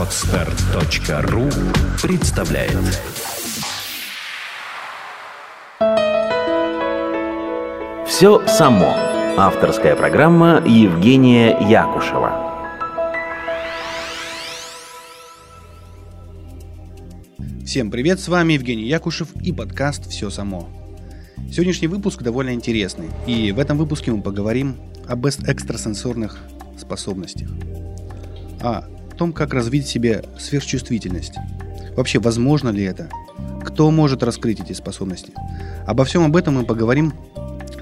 Отстар.ру представляет Все само. Авторская программа Евгения Якушева. Всем привет, с вами Евгений Якушев и подкаст «Все само». Сегодняшний выпуск довольно интересный, и в этом выпуске мы поговорим об экстрасенсорных способностях, о том, как развить в себе сверхчувствительность. Вообще, возможно ли это? Кто может раскрыть эти способности? Обо всем об этом мы поговорим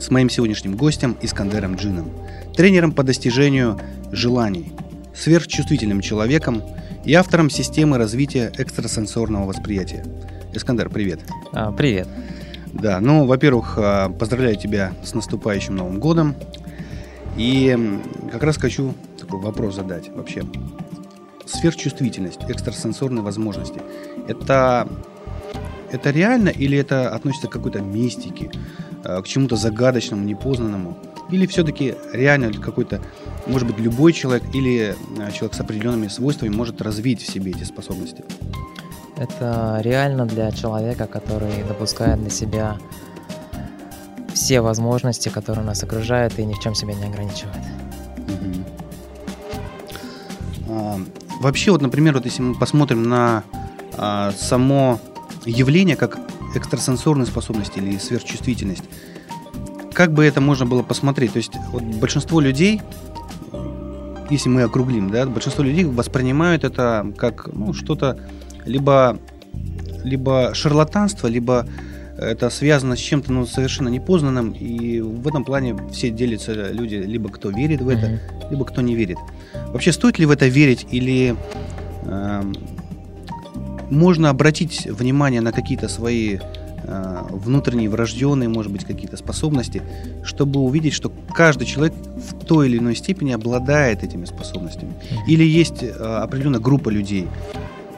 с моим сегодняшним гостем Искандером Джином, тренером по достижению желаний, сверхчувствительным человеком и автором системы развития экстрасенсорного восприятия. Искандер, привет. А, привет. Да, ну, во-первых, а, поздравляю тебя с наступающим Новым годом. И как раз хочу такой вопрос задать вообще. Сверхчувствительность, экстрасенсорные возможности. Это, это реально или это относится к какой-то мистике, а, к чему-то загадочному, непознанному? Или все-таки реально какой-то, может быть, любой человек или а, человек с определенными свойствами может развить в себе эти способности? Это реально для человека, который допускает для себя все возможности, которые нас окружают, и ни в чем себя не ограничивает. А, вообще, вот, например, вот если мы посмотрим на а, само явление как экстрасенсорные способности или сверхчувствительность, как бы это можно было посмотреть? То есть вот большинство людей, если мы округлим, да, большинство людей воспринимают это как ну, что-то либо, либо шарлатанство, либо это связано с чем-то ну, совершенно непознанным, и в этом плане все делятся люди, либо кто верит в это, mm-hmm. либо кто не верит. Вообще, стоит ли в это верить, или э, можно обратить внимание на какие-то свои э, внутренние, врожденные, может быть, какие-то способности, чтобы увидеть, что каждый человек в той или иной степени обладает этими способностями. Mm-hmm. Или есть э, определенная группа людей,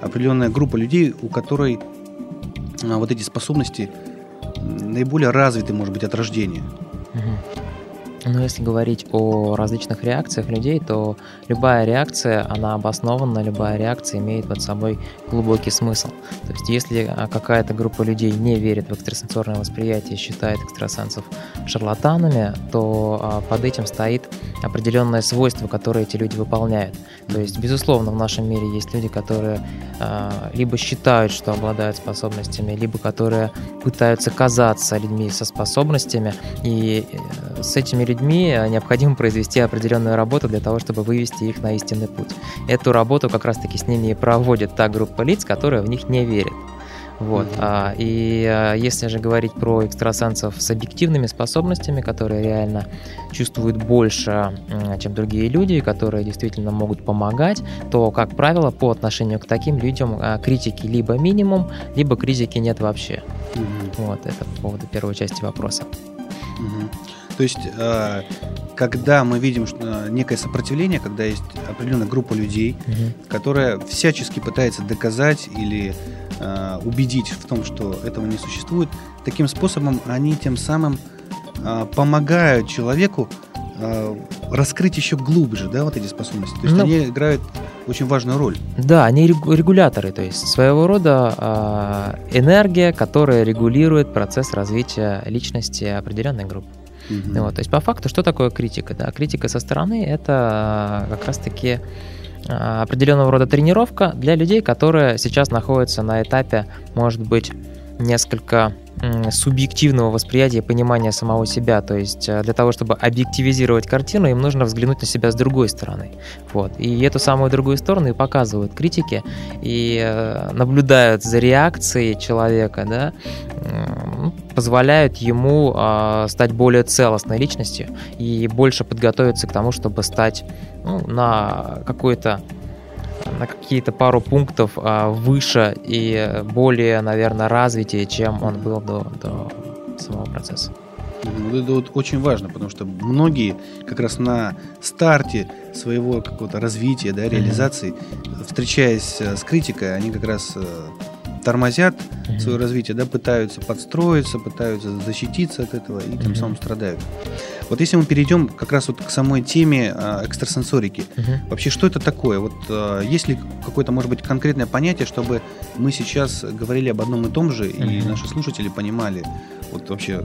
определенная группа людей, у которой э, вот эти способности наиболее развиты, может быть, от рождения. Но ну, если говорить о различных реакциях людей, то любая реакция, она обоснована, любая реакция имеет под собой глубокий смысл. То есть если а, какая-то группа людей не верит в экстрасенсорное восприятие считает экстрасенсов шарлатанами, то а, под этим стоит определенное свойство, которое эти люди выполняют. То есть, безусловно, в нашем мире есть люди, которые а, либо считают, что обладают способностями, либо которые пытаются казаться людьми со способностями, и э, с этими людьми э, необходимо произвести определенную работу для того, чтобы вывести их на истинный путь. Эту работу как раз-таки с ними и проводит та группа лиц, которая в них не верит. Вот. Mm-hmm. А, и а, если же говорить про экстрасенсов с объективными способностями, которые реально чувствуют больше, чем другие люди, которые действительно могут помогать, то, как правило, по отношению к таким людям а, критики либо минимум, либо критики нет вообще. Mm-hmm. Вот это по поводу первой части вопроса. Mm-hmm. То есть, э, когда мы видим э, некое сопротивление, когда есть определенная группа людей, угу. которая всячески пытается доказать или э, убедить в том, что этого не существует, таким способом они тем самым помогают человеку раскрыть еще глубже, да, вот эти способности. То есть ну, они играют очень важную роль. Да, они регуляторы, то есть своего рода энергия, которая регулирует процесс развития личности определенной группы. Угу. Вот, то есть по факту что такое критика? Да? Критика со стороны это а, как раз-таки а, определенного рода тренировка для людей, которые сейчас находятся на этапе, может быть, несколько субъективного восприятия понимания самого себя. То есть э, для того, чтобы объективизировать картину, им нужно взглянуть на себя с другой стороны. Вот. И эту самую другую сторону и показывают критики, и э, наблюдают за реакцией человека, да, позволяют ему э, стать более целостной личностью и больше подготовиться к тому, чтобы стать ну, на какой-то на какие-то пару пунктов а, выше и более, наверное, развитие, чем он был до, до самого процесса. Это вот очень важно, потому что многие как раз на старте своего какого-то развития, да, реализации, mm-hmm. встречаясь э, с критикой, они как раз э, тормозят mm-hmm. свое развитие, да, пытаются подстроиться, пытаются защититься от этого и тем самым страдают. Вот если мы перейдем как раз вот к самой теме э, экстрасенсорики, Мгм. вообще что это такое? Вот э, есть ли какое-то, может быть, конкретное понятие, чтобы мы сейчас говорили об одном и том же, и Мгм. наши слушатели понимали, вот вообще,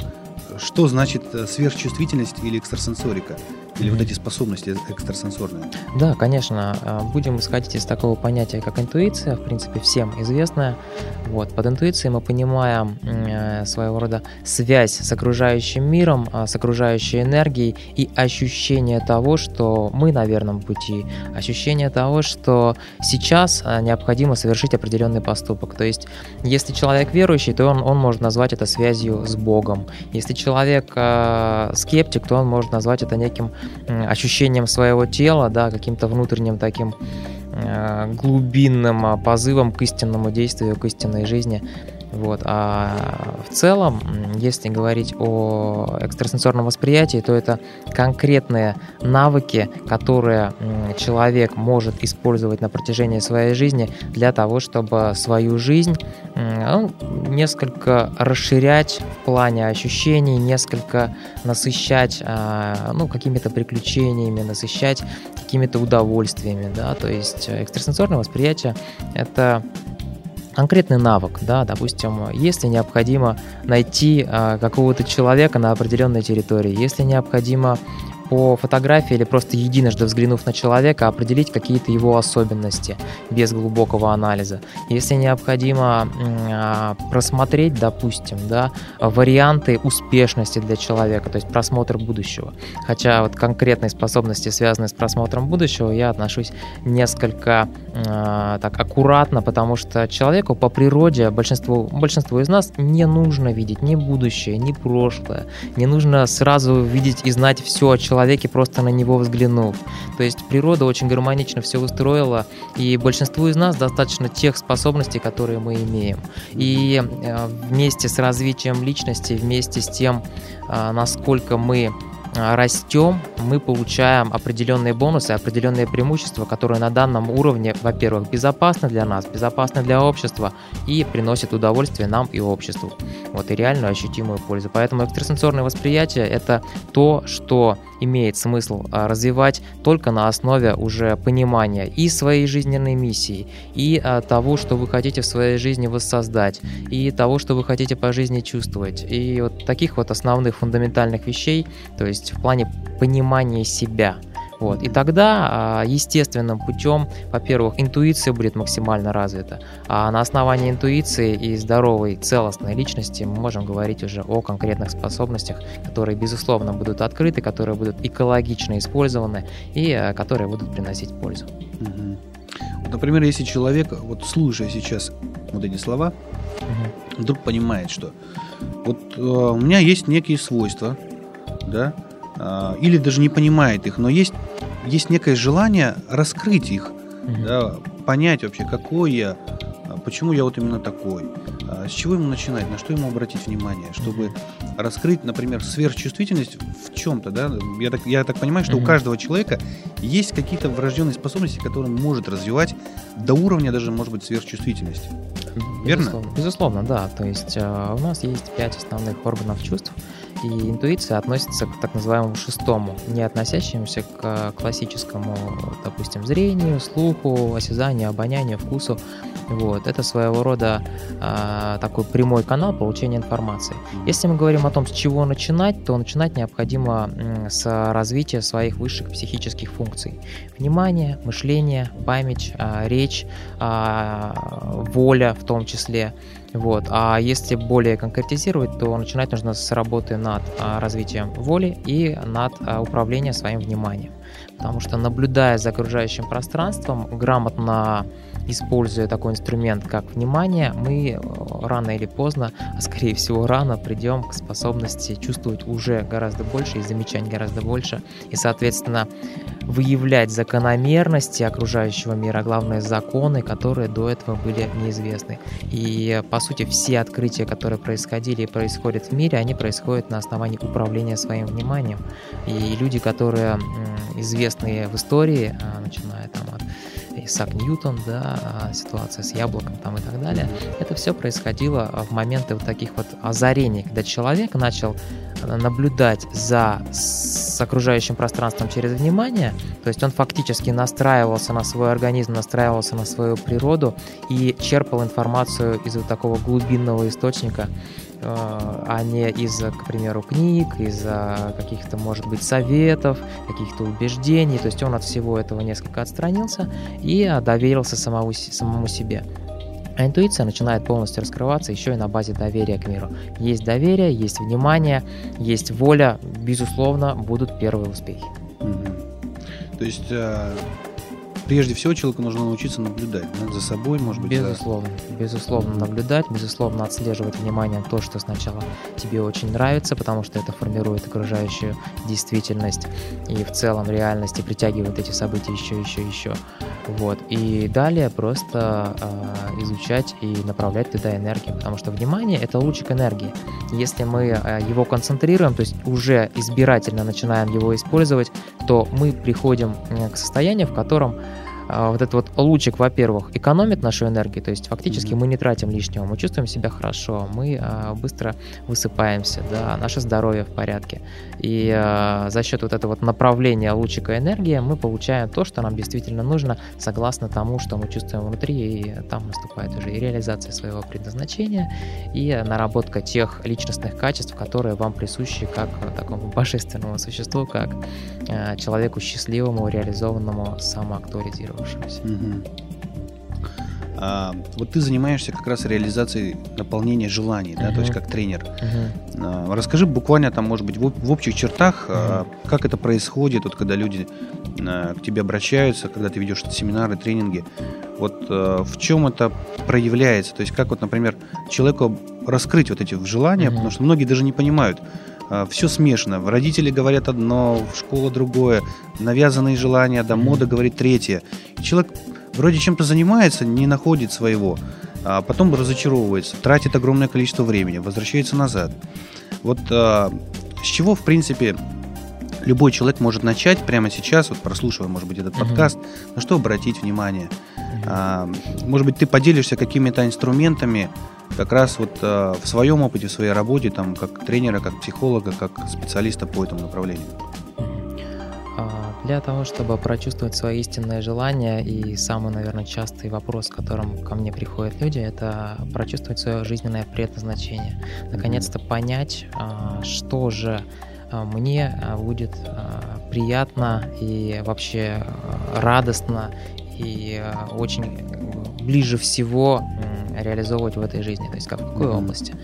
что значит э, сверхчувствительность или экстрасенсорика? Или вот эти способности экстрасенсорные? Да, конечно. а, Будем исходить из такого понятия, как интуиция, в принципе, всем известная. Вот. Под интуицией мы понимаем э, своего рода связь с окружающим миром, а, с окружающей энергией и ощущение того, что мы на верном пути, ощущение того, что сейчас а, необходимо совершить определенный поступок. То есть, если человек верующий, то он, он может назвать это связью с Богом. Если человек э, скептик, то он может назвать это неким ощущением своего тела, да, каким-то внутренним таким э, глубинным позывом к истинному действию, к истинной жизни. Вот. А в целом, если говорить о экстрасенсорном восприятии, то это конкретные навыки, которые человек может использовать на протяжении своей жизни для того, чтобы свою жизнь ну, несколько расширять в плане ощущений, несколько насыщать а, ну, какими-то приключениями, насыщать какими-то удовольствиями. Да? То есть э, экстрасенсорное восприятие — это конкретный навык, да, допустим, если необходимо найти а, какого-то человека на определенной территории, если необходимо по фотографии или просто единожды взглянув на человека, определить какие-то его особенности без глубокого анализа. Если необходимо а, просмотреть, допустим, да, варианты успешности для человека, то есть просмотр будущего. Хотя вот конкретные способности, связанные с просмотром будущего, я отношусь несколько э, так аккуратно, потому что человеку по природе, большинству, большинству из нас не нужно видеть ни будущее, ни прошлое. Не нужно сразу видеть и знать все о человеке, просто на него взглянув. То есть природа очень гармонично все устроила, и большинству из нас достаточно тех способностей, которые мы имеем. И э, вместе с развитием личности, вместе с тем, э, насколько мы а, растем, мы получаем определенные бонусы, определенные преимущества, которые на данном уровне, во-первых, безопасны для нас, безопасны для общества и приносят удовольствие нам и обществу. Вот и реальную ощутимую пользу. Поэтому экстрасенсорное восприятие – это то, что имеет смысл а, развивать только на основе уже понимания и своей жизненной миссии, и а, того, что вы хотите в своей жизни воссоздать, и того, что вы хотите по жизни чувствовать. И вот таких вот основных фундаментальных вещей, то есть в плане понимания себя. Вот. И тогда а, естественным путем, во-первых, интуиция будет максимально развита, а на основании интуиции и здоровой целостной личности мы можем говорить уже о конкретных способностях, которые, безусловно, будут открыты, которые будут экологично использованы и а, которые будут приносить пользу. Вот, например, если человек, вот слушая сейчас вот эти слова, Мгм. вдруг понимает, что вот э, у меня есть некие свойства, да, или даже не понимает их, но есть, есть некое желание раскрыть их, Мгм. да, понять вообще, какой я, а, почему я вот именно такой, а, с чего ему начинать, на что ему обратить внимание, чтобы раскрыть, например, сверхчувствительность в чем-то, да, я так, я так понимаю, что у Мгм. каждого человека есть какие-то врожденные способности, которые он может развивать до уровня даже, может быть, сверхчувствительности. Верно? Безусловно, безусловно, да. То есть э, у нас есть пять основных органов чувств, и интуиция относится к так называемому шестому, не относящемуся к э, классическому, допустим, зрению, слуху, осязанию, обонянию, вкусу. Вот. Это своего рода э, такой прямой канал получения информации. Если мы говорим о том, с чего начинать, то начинать необходимо с развития своих высших психических функций. Внимание, мышление, память, а, речь, а, воля в том числе. Вот. А если более конкретизировать, то начинать нужно с работы над а, развитием воли и над а, управлением своим вниманием. Потому что наблюдая за окружающим пространством, грамотно используя такой инструмент, как внимание, мы э, рано или поздно, а скорее всего рано, придем к способности чувствовать уже гораздо больше и замечать гораздо больше. И, соответственно, выявлять закономерности окружающего мира, а главное законы, которые до этого были неизвестны. И, по сути, все открытия, которые происходили и происходят в мире, они происходят на основании управления своим вниманием. И люди, которые известные в истории, а, начиная там от Исаак Ньютон, да, а, ситуация с яблоком там и так далее. Это все происходило в моменты вот таких вот озарений, когда человек начал э, наблюдать за с окружающим пространством через внимание, то есть он фактически настраивался на свой организм, настраивался на свою природу и черпал информацию из вот такого глубинного источника, а не из, к примеру, книг, из каких-то, может быть, советов, каких-то убеждений. То есть он от всего этого несколько отстранился и доверился самому, самому себе. А интуиция начинает полностью раскрываться еще и на базе доверия к миру. Есть доверие, есть внимание, есть воля, безусловно, будут первые успехи. Угу. То есть э, прежде всего человеку нужно научиться наблюдать да, за собой, может быть. Безусловно, за... безусловно наблюдать, безусловно отслеживать вниманием то, что сначала тебе очень нравится, потому что это формирует окружающую действительность и в целом реальность и притягивает эти события еще, еще, еще. Вот. И далее просто э, изучать и направлять туда энергию, потому что внимание это лучик энергии. Если мы э, его концентрируем, то есть уже избирательно начинаем его использовать, то мы приходим к состоянию, в котором вот этот вот лучик, во-первых, экономит нашу энергию, то есть фактически mm-hmm. мы не тратим лишнего, мы чувствуем себя хорошо, мы а, быстро высыпаемся, да, наше здоровье в порядке. И а, за счет вот этого вот направления лучика энергии мы получаем то, что нам действительно нужно, согласно тому, что мы чувствуем внутри, и там наступает уже и реализация своего предназначения, и наработка тех личностных качеств, которые вам присущи как такому божественному существу, как а, человеку счастливому, реализованному, самоактуализированному Угу. А, вот ты занимаешься как раз реализацией наполнения желаний, да, uh-huh. то есть как тренер. Uh-huh. А, расскажи буквально там, может быть, в, в общих чертах, uh-huh. а, как это происходит, вот когда люди а, к тебе обращаются, когда ты ведешь семинары, тренинги. Вот а, в чем это проявляется? То есть как вот, например, человеку раскрыть вот эти желания, uh-huh. потому что многие даже не понимают. А, все смешано. Родители говорят одно, школа другое, навязанные желания, да, мода говорит третье. Человек вроде чем-то занимается, не находит своего, а потом разочаровывается, тратит огромное количество времени, возвращается назад. Вот а, с чего, в принципе, любой человек может начать прямо сейчас, вот прослушивая, может быть, этот uh-huh. подкаст, на что обратить внимание? Uh-huh. А, может быть, ты поделишься какими-то инструментами, как раз вот а, в своем опыте, в своей работе, там, как тренера, как психолога, как специалиста по этому направлению? А, для того, чтобы прочувствовать свои истинные желания, и самый, наверное, частый вопрос, с которым ко мне приходят люди, это прочувствовать свое жизненное предназначение. Наконец-то понять, а, что же мне будет приятно и вообще радостно и очень ближе всего реализовывать в этой жизни, то есть как в какой области.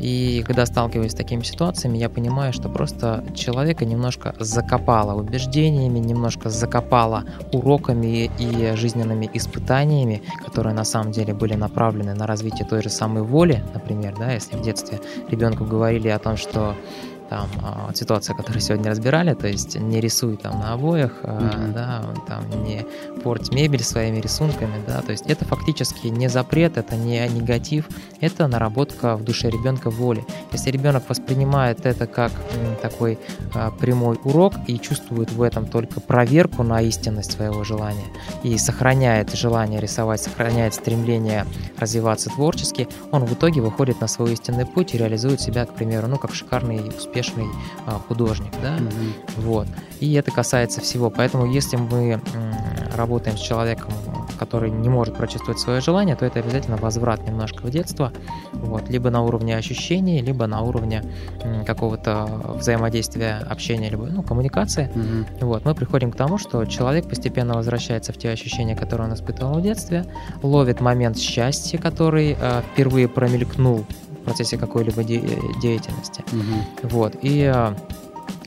И когда сталкиваюсь с такими ситуациями, я понимаю, что просто человека немножко закопало убеждениями, немножко закопало уроками и жизненными испытаниями, которые на самом деле были направлены на развитие той же самой воли, например, да, если в детстве ребенку говорили о том, что там а, ситуация, которую сегодня разбирали, то есть не рисуй там на обоях, mm-hmm. да, там не порть мебель своими рисунками, да, то есть это фактически не запрет, это не негатив, это наработка в душе ребенка воли. Если ребенок воспринимает это как такой а, прямой урок и чувствует в этом только проверку на истинность своего желания и сохраняет желание рисовать, сохраняет стремление развиваться творчески, он в итоге выходит на свой истинный путь и реализует себя, к примеру, ну как шикарный успешный успешный а, художник, да, mm-hmm. вот. И это касается всего. Поэтому, если мы работаем с человеком, который не может прочувствовать свое желание, то это обязательно возврат немножко в детство, вот, либо на уровне ощущений, либо на уровне какого-то взаимодействия, общения, либо ну, коммуникации. Mm-hmm. Вот, мы приходим к тому, что человек постепенно возвращается в те ощущения, которые он испытывал в детстве, ловит момент счастья, который э, впервые промелькнул в процессе какой-либо де- деятельности. Угу. Вот. И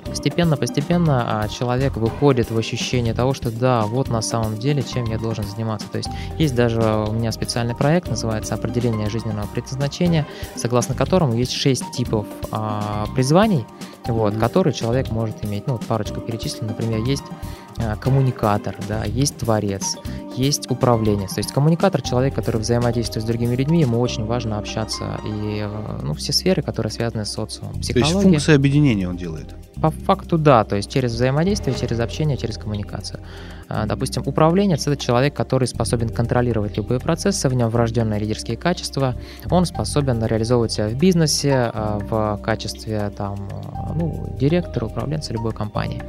постепенно-постепенно а, человек выходит в ощущение того, что да, вот на самом деле, чем я должен заниматься. То есть есть даже у меня специальный проект, называется «Определение жизненного предназначения», согласно которому есть шесть типов а, призваний, вот, Мгм. который человек может иметь. Ну, вот парочку перечислим. Например, есть а, коммуникатор, да, есть творец, есть управленец. То есть коммуникатор человек, который взаимодействует с другими людьми, ему очень важно общаться и э, ну, все сферы, которые связаны с социумом. То есть Психология. функция объединения он делает. По факту да, то есть через взаимодействие, через общение, через коммуникацию. А, Допустим, управленец это человек, который способен контролировать любые процессы, в нем врожденные лидерские качества, он способен реализовывать себя в бизнесе а, в качестве там, а, ну, директора, управленца любой компании.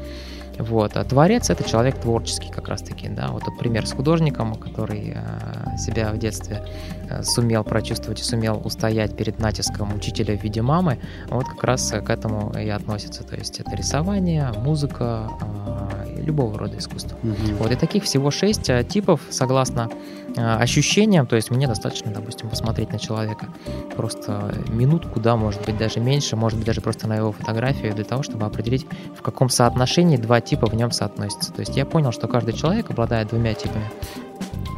Вот. А творец это человек творческий как раз-таки, да. Вот тот пример с художником, который а, себя в детстве а, сумел прочувствовать и сумел устоять перед натиском учителя в виде мамы, вот как раз к этому и относится. То есть это рисование, музыка, а, любого рода искусство. Мгм. Вот и таких всего шесть типов, согласно ощущениям. То есть мне достаточно, допустим, посмотреть на человека просто минутку, да, может быть даже меньше, может быть даже просто на его фотографию для того, чтобы определить, в каком соотношении два типа в нем соотносятся. То есть я понял, что каждый человек обладает двумя типами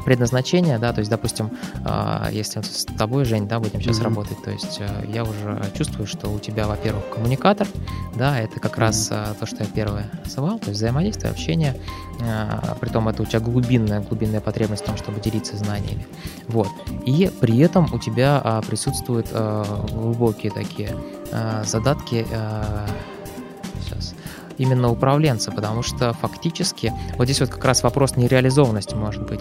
предназначения, да, то есть, допустим, а, если с тобой, Жень, да, будем сейчас Мгм. работать, то есть э, я уже чувствую, что у тебя, во-первых, коммуникатор, да, это как раз а, то, что я первое называл, то есть взаимодействие, общение, а, притом это у тебя глубинная, глубинная потребность в том, чтобы делиться знаниями, вот, и при этом у тебя а, присутствуют а, глубокие такие а, задатки, а, именно управленца, потому что фактически вот здесь вот как раз вопрос нереализованности может быть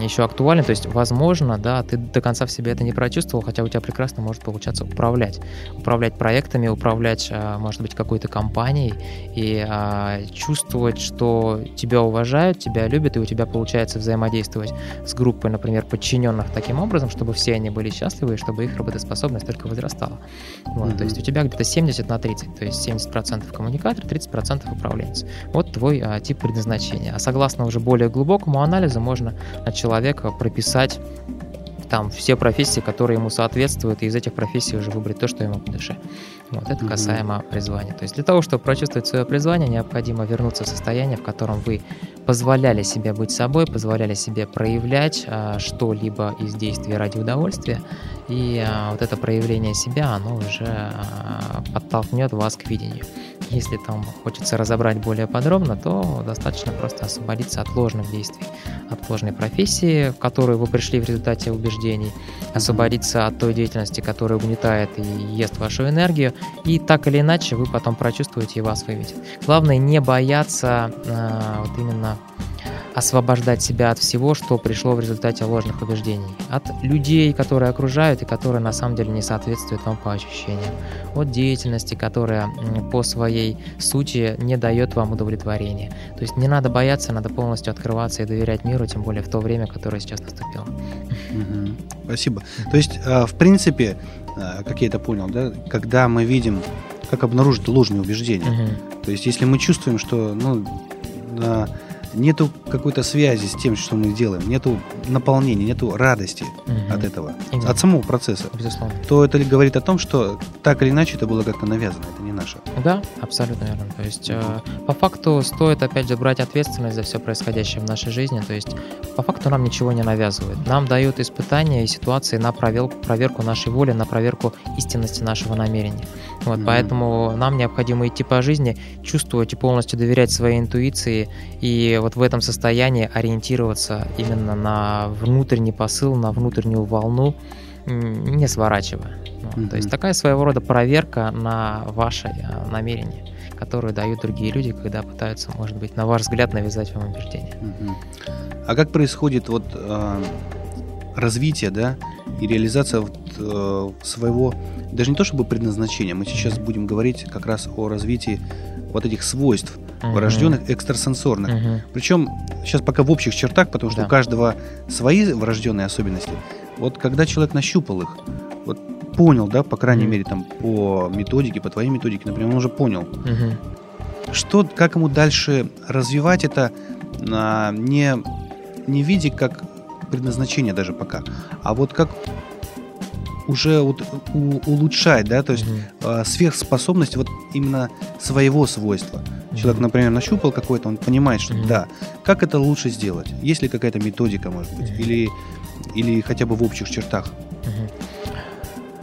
еще актуален, то есть возможно, да, ты до конца в себе это не прочувствовал, хотя у тебя прекрасно может получаться управлять, управлять проектами, управлять, а, может быть, какой-то компанией и а, чувствовать, что тебя уважают, тебя любят, и у тебя получается взаимодействовать с группой, например, подчиненных таким образом, чтобы все они были счастливы, и чтобы их работоспособность только возрастала. Вот, Мгм. То есть у тебя где-то 70 на 30, то есть 70% коммуникатор, 30% управленец. Вот твой а, тип предназначения. А согласно уже более глубокому анализу можно от человека прописать там все профессии, которые ему соответствуют, и из этих профессий уже выбрать то, что ему по душе. Вот это касаемо призвания. То есть для того, чтобы прочувствовать свое призвание, необходимо вернуться в состояние, в котором вы позволяли себе быть собой, позволяли себе проявлять а, что-либо из действий ради удовольствия, и а, вот это проявление себя, оно уже а, подтолкнет вас к видению. Если там хочется разобрать более подробно, то достаточно просто освободиться от ложных действий, от ложной профессии, в которую вы пришли в результате убеждений, освободиться от той деятельности, которая угнетает и ест вашу энергию, и так или иначе вы потом прочувствуете и вас выведет. Главное не бояться а, вот именно освобождать себя от всего, что пришло в результате ложных убеждений. От людей, которые окружают и которые на самом деле не соответствуют вам по ощущениям. От деятельности, которая по своей сути не дает вам удовлетворения. То есть не надо бояться, надо полностью открываться и доверять миру, тем более в то время, которое сейчас наступило. Спасибо. То есть, а, в принципе, а, как я это понял, да, когда мы видим, как обнаружить ложные убеждения. То есть, если мы чувствуем, что ну, нету какой-то связи с тем, что мы делаем, нету наполнения, нету радости Мгм. от этого, Именно. от самого процесса, Безусловно. то это говорит о том, что так или иначе это было как-то навязано, это не наше. Да, абсолютно верно. То есть, э, по факту стоит, опять же, брать ответственность за все происходящее в нашей жизни. То есть, по факту нам ничего не навязывают. Нам дают испытания и ситуации на проверку, проверку нашей воли, на проверку истинности нашего намерения. Вот, Мгм. Поэтому нам необходимо идти по жизни, чувствовать и полностью доверять своей интуиции, и вот в этом состоянии ориентироваться именно на внутренний посыл, на внутреннюю волну, не сворачивая. Вот, То есть такая своего рода проверка на ваше э, намерение, которую дают другие люди, когда пытаются, может быть, на ваш взгляд навязать вам убеждение. Мгм. А как происходит вот а, развитие, да, и реализация вот, э, своего, даже не то чтобы предназначения, мы сейчас будем говорить как раз о развитии вот этих свойств, врожденных экстрасенсорных. Мгм. Причем сейчас пока в общих чертах, потому что Да. у каждого свои врожденные особенности. Вот когда человек нащупал их, вот понял, да, по крайней мере, там по методике, по твоей методике, например, он уже понял, Мгм. что, как ему дальше развивать это, а, не, не в виде как предназначение даже пока, а вот как уже вот у- улучшать, да, то есть а, сверхспособность вот именно своего свойства. Человек, например, нащупал какой-то, он понимает, что Мгм. да, как это лучше сделать? Есть ли какая-то методика, может быть, Мгм. или, или хотя бы в общих чертах?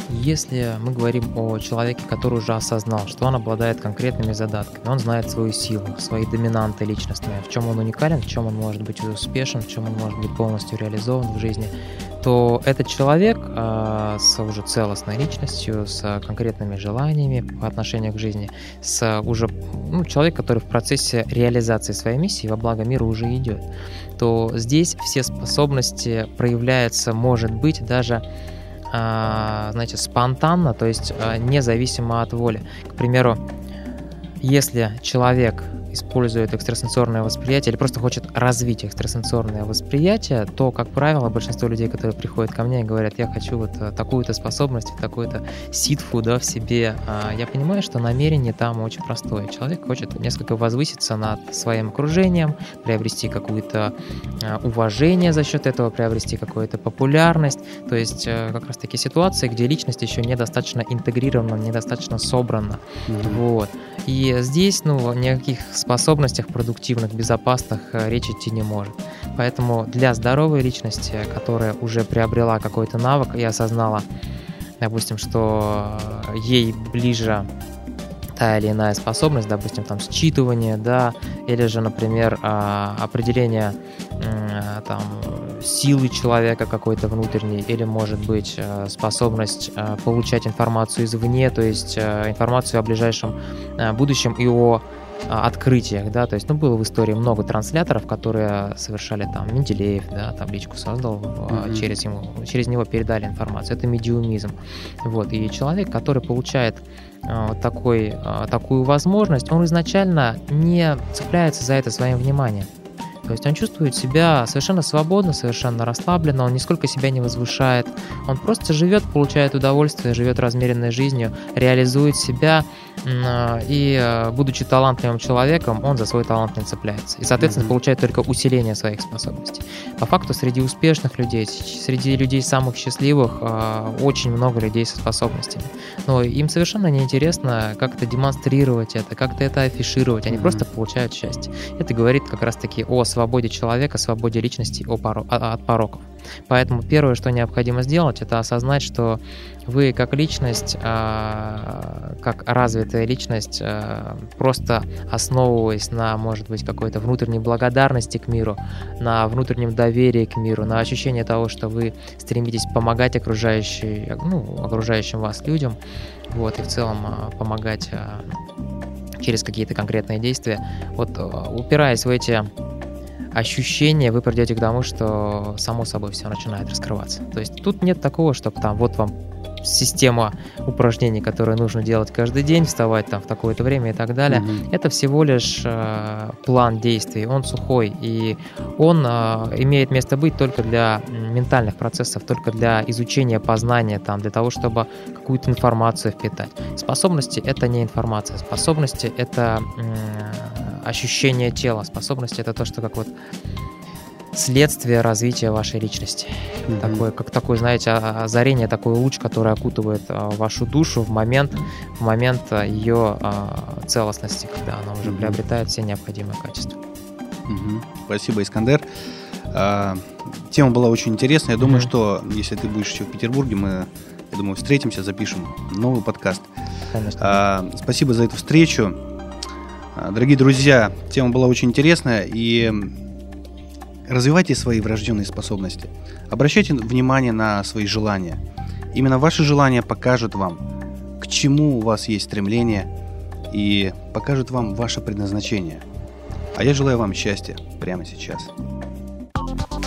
Если мы говорим о человеке, который уже осознал, что он обладает конкретными задатками, он знает свою силу, свои доминанты личностные, в чем он уникален, в чем он может быть успешен, в чем он может быть полностью реализован в жизни, то этот человек э, с уже целостной личностью, с конкретными желаниями по отношению к жизни, с уже ну, человек, который в процессе реализации своей миссии во благо мира уже идет, то здесь все способности проявляются, может быть, даже а, знаете, спонтанно, то есть а, независимо от воли. К примеру, если человек использует экстрасенсорное восприятие или просто хочет развить экстрасенсорное восприятие, то, как правило, большинство людей, которые приходят ко мне и говорят, я хочу вот э, такую-то способность, такую-то ситфу да, в себе, а, я понимаю, что намерение там очень простое. Человек хочет несколько возвыситься над своим окружением, приобрести какое-то а, уважение за счет этого, приобрести какую-то популярность. То есть э, как раз-таки ситуации, где личность еще недостаточно интегрирована, недостаточно собрана. Mm-hmm. Вот. И здесь, ну, никаких способностях продуктивных, безопасных э, речь идти не может. Поэтому для здоровой личности, которая уже приобрела какой-то навык и осознала, допустим, что ей ближе та или иная способность, допустим, там считывание, да, или же, например, а, определение там силы человека какой-то внутренней, или может быть э, способность э, получать информацию извне, то есть информацию о ближайшем будущем и о открытиях, да, то есть, ну, было в истории много трансляторов, которые совершали там Менделеев, да, табличку создал, mm-hmm. через, ему, через него передали информацию, это медиумизм, вот, и человек, который получает а, такой, такую возможность, он изначально не цепляется за это своим вниманием, то есть он чувствует себя совершенно свободно, совершенно расслабленно, он нисколько себя не возвышает. Он просто живет, получает удовольствие, живет размеренной жизнью, реализует себя, и, э, будучи талантливым человеком, он за свой талант не цепляется. И, соответственно, mm-hmm. получает только усиление своих способностей. По факту, среди успешных людей, среди людей самых счастливых, э, очень много людей со способностями. Но им совершенно неинтересно как-то демонстрировать это, как-то это афишировать. Они mm-hmm. просто получают счастье. Это говорит как раз-таки о свободе человека, свободе личности от пороков. Поэтому первое, что необходимо сделать, это осознать, что вы как личность, а, как развитая личность, а, просто основываясь на, может быть, какой-то внутренней благодарности к миру, на внутреннем доверии к миру, на ощущение того, что вы стремитесь помогать окружающей, ну, окружающим вас людям, вот, и в целом а, помогать через какие-то конкретные действия. Вот упираясь в эти ощущения, вы придете к тому, что само собой все начинает раскрываться. То есть тут нет такого, чтобы там вот вам система упражнений, которые нужно делать каждый день, вставать там в такое-то время и так далее. Mm-hmm. Это всего лишь э, план действий, он сухой, и он э, имеет место быть только для ментальных процессов, только для изучения, познания, там, для того, чтобы какую-то информацию впитать. Способности — это не информация, способности — это э, ощущение тела, способности — это то, что как вот следствие развития вашей личности. Mm-hmm. Такое, как такой, знаете, озарение, такой луч, который окутывает а, вашу душу в момент, в момент а, ее а, целостности, когда она уже mm-hmm. приобретает все необходимые качества. Mm-hmm. Спасибо, Искандер. А, тема была очень интересная. Я mm-hmm. думаю, что если ты будешь еще в Петербурге, мы, я думаю, встретимся, запишем новый подкаст. Конечно. А, спасибо за эту встречу. Дорогие друзья, тема была очень интересная, и Развивайте свои врожденные способности. Обращайте внимание на свои желания. Именно ваши желания покажут вам, к чему у вас есть стремление и покажут вам ваше предназначение. А я желаю вам счастья прямо сейчас.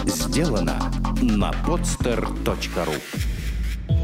Сделано на podster.ru